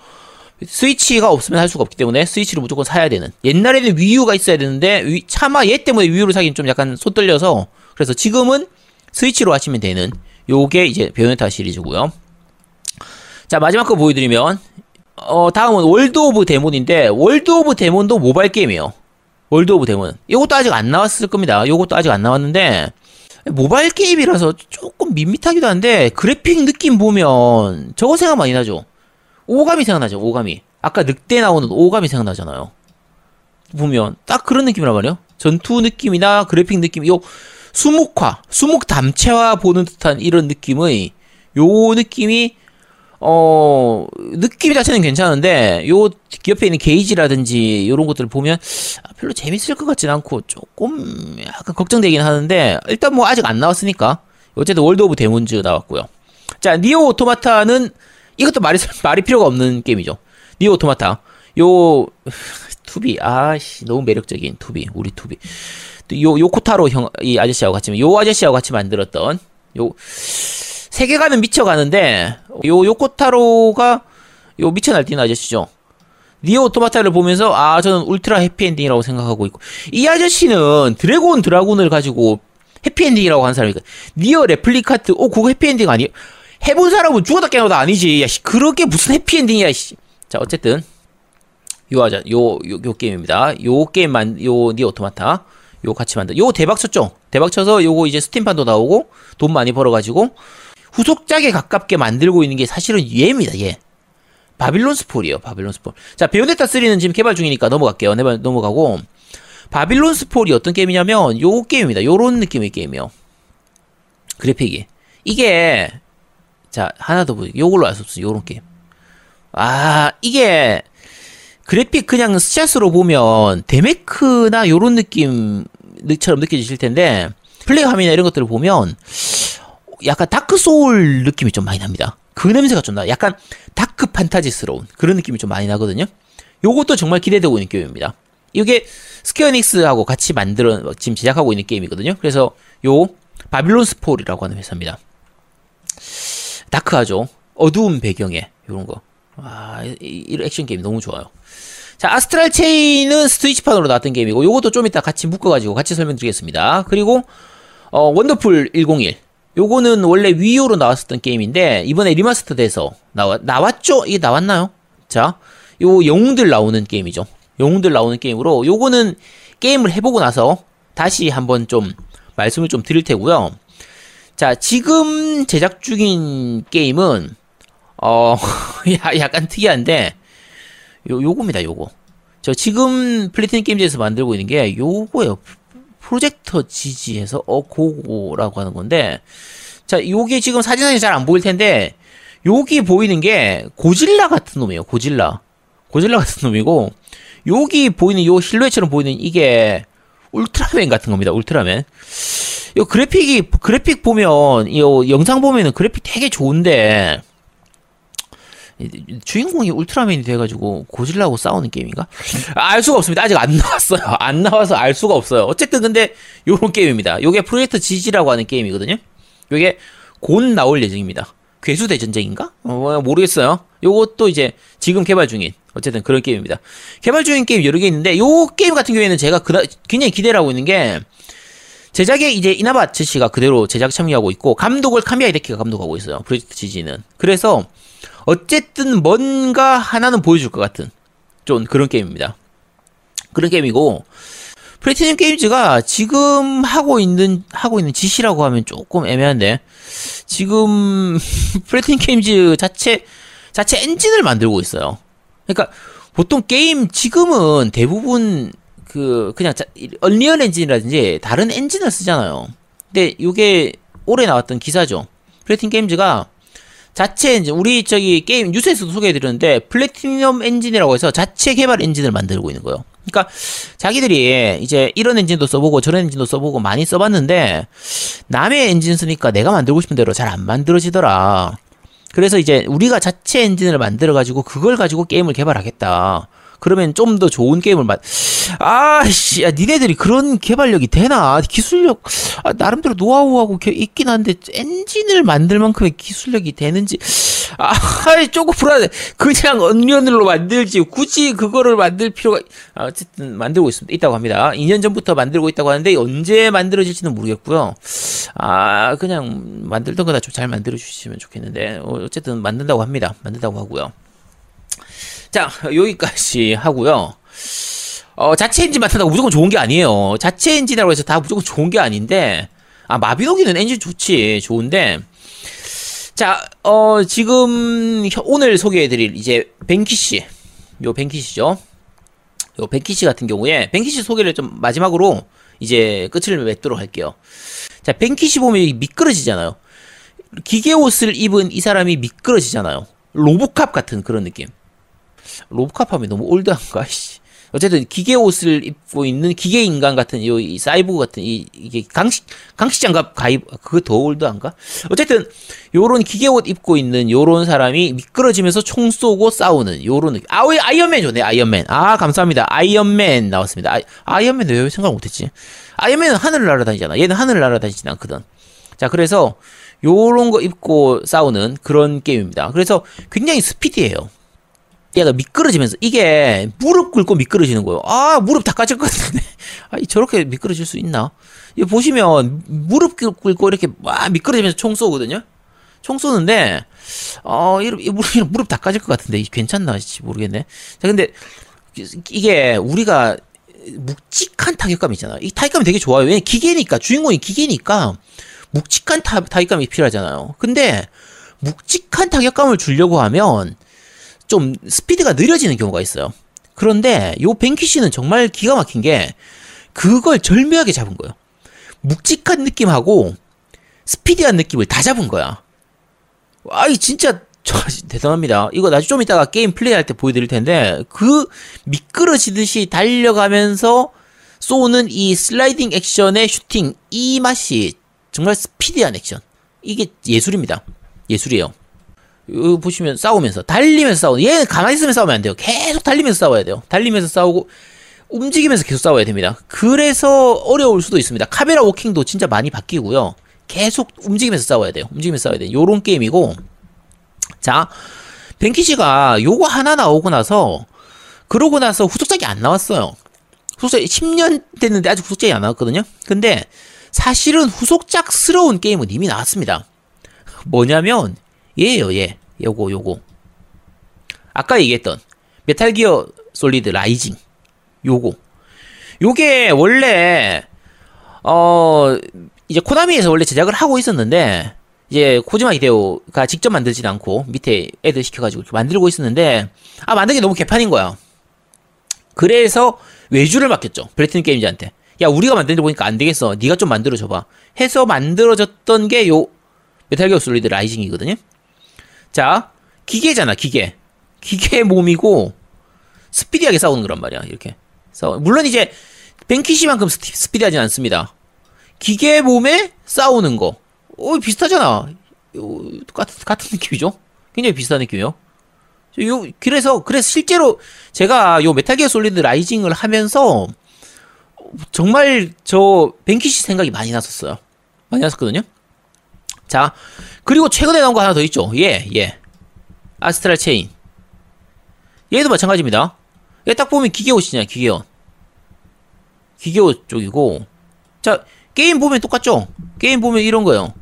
스위치가 없으면 할 수가 없기 때문에 스위치를 무조건 사야 되는. 옛날에는 Wii U가 있어야 되는데 위, 차마 얘 때문에 Wii U를 사긴 좀 약간 손 떨려서 그래서 지금은 스위치로 하시면 되는 요게 이제 베요네타 시리즈고요. 자 마지막 거 보여드리면 어 다음은 World of Demon인데 World of Demon도 모바일 게임이에요. World of Demon 이것도 아직 안 나왔을 겁니다. 이것도 아직 안 나왔는데 모바일 게임이라서 조금 밋밋하기도 한데 그래픽 느낌 보면 저거 생각 많이 나죠. 오카미 생각나죠. 오카미. 아까 늑대 나오는 오카미 생각나잖아요. 보면 딱 그런 느낌이란 말이에요. 전투 느낌이나 그래픽 느낌, 요 수묵화, 수묵 담채화 보는 듯한 이런 느낌의 요 느낌이 어 느낌 자체는 괜찮은데 요 옆에 있는 게이지라든지 이런 것들을 보면 아, 별로 재밌을 것 같진 않고 조금 약간 걱정되긴 하는데 일단 뭐 아직 안 나왔으니까. 어쨌든 World of Demons 나왔고요. 자 니어 오토마타는 이것도 말이 말이 필요가 없는 게임이죠. 니어 오토마타. 요 2B. 아씨 너무 매력적인 투비. 우리 투비. 요 요코타로 형 이 아저씨하고 같이 요 아저씨하고 같이 만들었던 요 세계관은 미쳐가는데 요 요코타로가 요 미쳐 날뛰는 아저씨죠. 니어 오토마타를 보면서 아 저는 울트라 해피엔딩이라고 생각하고 있고 이 아저씨는 드래그 온 드라군을 가지고 해피엔딩이라고 한 사람이니까 니어 레플리칸트 오 그거 해피엔딩 아니에요? 해본 사람은 죽었다 깨어나도 아니지 야 씨, 그렇게 무슨 해피엔딩이야 씨. 자 어쨌든 요 하자 요, 요, 요 게임입니다 요 게임만 요 니어 오토마타 요 같이 만든 요 대박 쳤죠 대박 쳐서 요거 이제 Steam판도 나오고 돈 많이 벌어가지고 후속작에 가깝게 만들고 있는 게 사실은 얘입니다, 얘. Babylon's Fall이에요, Babylon's Fall. 자, 베요네타 3는 지금 개발 중이니까 넘어갈게요. 네, 넘어가고. Babylon's Fall이 어떤 게임이냐면, 요 게임입니다. 요런 느낌의 게임이에요. 그래픽이. 이게, 자, 하나 더 보세요. 요걸로 알 수 없어요. 요런 게임. 아, 이게, 그래픽 그냥 스샷으로 보면, 데메크나 요런 느낌처럼 느껴지실 텐데, 플레이 화면이나 이런 것들을 보면, 약간 Dark Soul 느낌이 좀 많이 납니다. 그 냄새가 좀 나. 약간 dark 판타지스러운 그런 느낌이 좀 많이 나거든요. 요것도 정말 기대되고 있는 게임입니다. 이게 스퀘어 에닉스하고 같이 만들어 지금 제작하고 있는 게임이거든요. 그래서 요 Babylon's Fall이라고 하는 회사입니다. dark하죠. 어두운 배경에 이런 거. 아, 이, 이런 액션 게임 너무 좋아요. 자, Astral Chain은 스위치판으로 나왔던 게임이고 요것도 좀 이따 같이 묶어 가지고 같이 설명드리겠습니다. 그리고 어, Wonderful 101. 요거는 원래 Wii U로 나왔었던 게임인데 이번에 remaster 돼서 나와 나왔죠? 이게 나왔나요? 자, 요 영웅들 나오는 게임이죠. 영웅들 나오는 게임으로 요거는 게임을 해보고 나서 다시 한번 좀 말씀을 좀 드릴 테고요. 자, 지금 제작 중인 게임은 어 약간 특이한데 요 요겁니다, 요거. 저 지금 플래티넘 게임즈에서 만들고 있는 게 요거예요. 프로젝터 지지에서 어고고라고 하는 건데 자, 요게 지금 사진상에 잘 안 보일 텐데 여기 보이는 게 고질라 같은 놈이에요. 고질라. 고질라 같은 놈이고 여기 보이는 요 실루엣처럼 보이는 이게 울트라맨 같은 겁니다. 울트라맨. 요 그래픽이 그래픽 보면 요 영상 보면은 그래픽 되게 좋은데 주인공이 울트라맨이 돼가지고 고질라하고 싸우는 게임인가? 알 수가 없습니다. 아직 안 나왔어요. 안 나와서 알 수가 없어요. 어쨌든 근데 요런 게임입니다. 요게 프로젝트 지지라고 하는 게임이거든요. 요게 곧 나올 예정입니다. 괴수 대전쟁인가? 어, 모르겠어요. 요것도 이제 지금 개발 중인 어쨌든 그런 게임입니다. 개발 중인 게임 여러 개 있는데 요 게임 같은 경우에는 제가 그다, 굉장히 기대를 하고 있는 게 제작에 이제 이나바 아츠시가 그대로 제작 참여하고 있고 감독을 카미야 히데키가 감독하고 있어요. Project GG는. 그래서 어쨌든 뭔가 하나는 보여줄 것 같은 좀 그런 게임입니다. 그런 게임이고 Platinum Games가 지금 하고 있는 하고 있는 짓이라고 하면 조금 애매한데 지금 Platinum Games 자체 자체 엔진을 만들고 있어요. 그러니까 보통 게임 지금은 대부분 그 그냥 자, Unreal 엔진이라든지 다른 엔진을 쓰잖아요. 근데 이게 올해 나왔던 기사죠. Platinum Games가 자체 엔진 우리 저기 게임 뉴스에서도 소개해드렸는데 플래티넘 엔진이라고 해서 자체 개발 엔진을 만들고 있는 거예요. 그러니까 자기들이 이제 이런 엔진도 써보고 저런 엔진도 써보고 많이 써봤는데 남의 엔진 쓰니까 내가 만들고 싶은 대로 잘 안 만들어지더라. 그래서 이제 우리가 자체 엔진을 만들어 가지고 그걸 가지고 게임을 개발하겠다. 그러면 좀 더 좋은 게임을 만, 아씨, 야, 니네들이 그런 개발력이 되나? 기술력, 아, 나름대로 노하우하고 있긴 한데, 엔진을 만들 만큼의 기술력이 되는지, 아, 조금 불안해. 그냥 언리언으로 만들지, 굳이 그거를 만들 필요가, 아, 어쨌든 만들고 있습니다. 있다고 합니다. 2년 전부터 만들고 있다고 하는데, 언제 만들어질지는 모르겠고요. 아, 그냥 만들던 거다 좀 잘 만들어 주시면 좋겠는데, 어, 어쨌든 만든다고 합니다. 만든다고 하고요. 자, 여기까지 하고요. 어, 자체 엔진 만든다고 무조건 좋은 게 아니에요. 자체 엔진이라고 해서 다 무조건 좋은 게 아닌데, 아, 마비노기는 엔진 좋지. 좋은데, 자, 어, 지금, 오늘 소개해드릴 이제, Vanquish. 요 Vanquish죠. 요 Vanquish 같은 경우에, Vanquish 소개를 좀 마지막으로 이제 끝을 맺도록 할게요. 자, Vanquish 보면 미끄러지잖아요. 기계 옷을 입은 이 사람이 미끄러지잖아요. 로보캅 같은 그런 느낌. 로보캅 하면 너무 old한가, 씨. 어쨌든 기계 옷을 입고 있는 기계 인간 같은 이, 사이보그 같은 이 이게 강식 강식 장갑 가이버 그거 더 old한가? 어쨌든 요런 기계 옷 입고 있는 요런 사람이 미끄러지면서 총 쏘고 싸우는 요런 느낌. 아, 왜 아이언맨 좋네. 아이언맨. 아, 감사합니다. 아이언맨 나왔습니다. 아, 이언맨 왜 생각 못 했지? 아이언맨은 하늘을 날아다니잖아. 얘는 하늘을 날아다니진 않거든. 자, 그래서 요런 거 입고 싸우는 그런 게임입니다. 그래서 굉장히 스피디해요. 얘가 미끄러지면서 이게 무릎 꿇고 미끄러지는 거예요. 아 무릎 다 까질 것 같은데 아 저렇게 미끄러질 수 있나? 이 보시면 무릎 꿇고 이렇게 막 미끄러지면서 총 쏘거든요. 총 쏘는데 어 이, 무릎 무릎 다 까질 것 같은데 괜찮나 모르겠네. 자 근데 이게 우리가 묵직한 타격감 있잖아. 이 타격감이 되게 좋아요. 왜냐 기계니까 주인공이 기계니까 묵직한 타, 타격감이 필요하잖아요. 근데 묵직한 타격감을 주려고 하면 좀 스피드가 느려지는 경우가 있어요. 그런데 요 벤키시는 정말 기가 막힌 게 그걸 절묘하게 잡은 거예요. 묵직한 느낌하고 스피디한 느낌을 다 잡은 거야. 와, 이 진짜 저, 대단합니다. 이거 나중에 좀 이따가 게임 플레이할 때 보여드릴 텐데 그 미끄러지듯이 달려가면서 쏘는 이 슬라이딩 액션의 슈팅 이 맛이 정말 스피디한 액션 이게 예술입니다. 예술이에요. 여기 보시면 싸우면서 달리면서 싸우는 얘는 가만히 있으면 싸우면 안 돼요. 계속 달리면서 싸워야 돼요. 달리면서 싸우고 움직이면서 계속 싸워야 됩니다. 그래서 어려울 수도 있습니다. 카메라 워킹도 진짜 많이 바뀌고요. 계속 움직이면서 싸워야 돼요. 움직이면서 싸워야 돼요. 요런 게임이고. 자, 뱅퀴시가 요거 하나 나오고 나서 그러고 나서 후속작이 안 나왔어요. 후속작 10년 됐는데 아직 후속작이 안 나왔거든요. 근데 사실은 후속작스러운 게임은 이미 나왔습니다. 뭐냐면 얘예요, 얘. 요거 요거. 아까 얘기했던 메탈 기어 솔리드 라이징. 요거. 요게 원래 어 이제 코나미에서 원래 제작을 하고 있었는데 이제 코지마 히데오가 직접 만들진 않고 밑에 애들 시켜가지고 이렇게 만들고 있었는데 아 만든 게 너무 개판인 거야. 그래서 외주를 맡겼죠 플래티넘 게임즈한테. 야 우리가 만든 데 보니까 안 되겠어. 네가 좀 만들어 줘봐. 해서 만들어졌던 게 요 메탈 기어 솔리드 라이징이거든요. 자 기계잖아 기계. 기계 몸이고 스피디하게 싸우는 거란 말이야 이렇게. 싸워. 물론 이제 뱅퀴시만큼 스피- 스피디하진 않습니다. 기계 몸에 싸우는 거. 어, 비슷하잖아. 요, 같은, 같은 느낌이죠? 굉장히 비슷한 느낌이요. 저 요, 그래서, 그래서 실제로 제가 요 메탈 기어 솔리드 라이징을 하면서 정말 저 뱅퀴시 생각이 많이 났었어요. 많이 났었거든요. 자, 그리고 최근에 나온 거 하나 더 있죠. 예, 예. 아스트랄 체인. 얘도 마찬가지입니다. 얘 딱 보면 기계옷이냐, 기계옷. 기계옷 쪽이고. 자, 게임 보면 똑같죠? 게임 보면 이런 거요.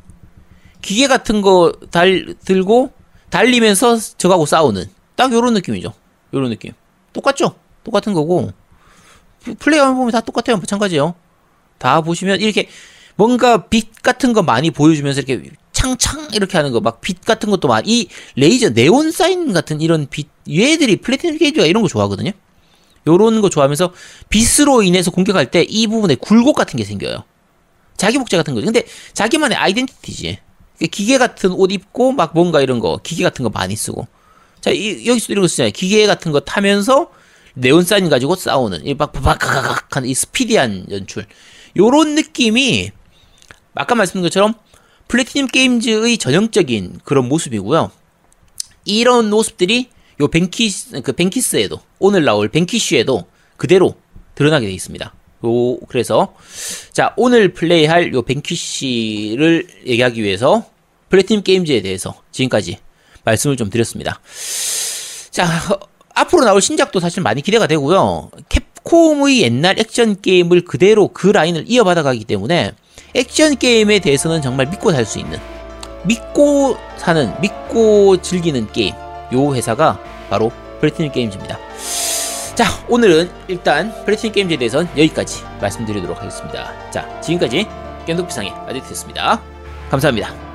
기계 같은 거 달, 들고, 달리면서 저하고 싸우는. 딱 요런 느낌이죠. 요런 느낌. 똑같죠? 똑같은 거고. 플레이하면 보면 다 똑같아요. 마찬가지예요. 다 보시면 이렇게 뭔가 빛 같은 거 많이 보여주면서 이렇게 창창 이렇게 하는 거 막 빛 같은 것도 많이 이 레이저 네온 사인 같은 이런 빛 얘들이 플래티넘 게이지가 이런 거 좋아하거든요. 요런 거 좋아하면서 빛으로 인해서 공격할 때 이 부분에 굴곡 같은 게 생겨요. 자기 복제 같은 거죠. 근데 자기만의 아이덴티티지. 그러니까 기계 같은 옷 입고 막 뭔가 이런 거 기계 같은 거 많이 쓰고. 자 이, 여기서 이런 거 쓰잖아요. 기계 같은 거 타면서 네온 사인 가지고 싸우는 이막 바바카카한 이 스피디한 연출. 요런 느낌이 아까 말씀드린 것처럼 플래티넘 게임즈의 전형적인 그런 모습이고요. 이런 모습들이 요 벤키스 그 벤키스에도 오늘 나올 벤키쉬에도 그대로 드러나게 되어 있습니다. 요 그래서 자 오늘 플레이할 요 벤키쉬를 얘기하기 위해서 플래티넘 게임즈에 대해서 지금까지 말씀을 좀 드렸습니다. 자 어, 앞으로 나올 신작도 사실 많이 기대가 되고요. 캡콤의 옛날 액션 게임을 그대로 그 라인을 이어받아 가기 때문에 액션 게임에 대해서는 정말 믿고 살 수 있는 믿고 사는 믿고 즐기는 게임 요 회사가 바로 플래티넘 게임즈입니다. 자 오늘은 일단 플래티넘 게임즈에 대해서는 여기까지 말씀드리도록 하겠습니다. 자 지금까지 겜덕비상의 아디트였습니다. 감사합니다.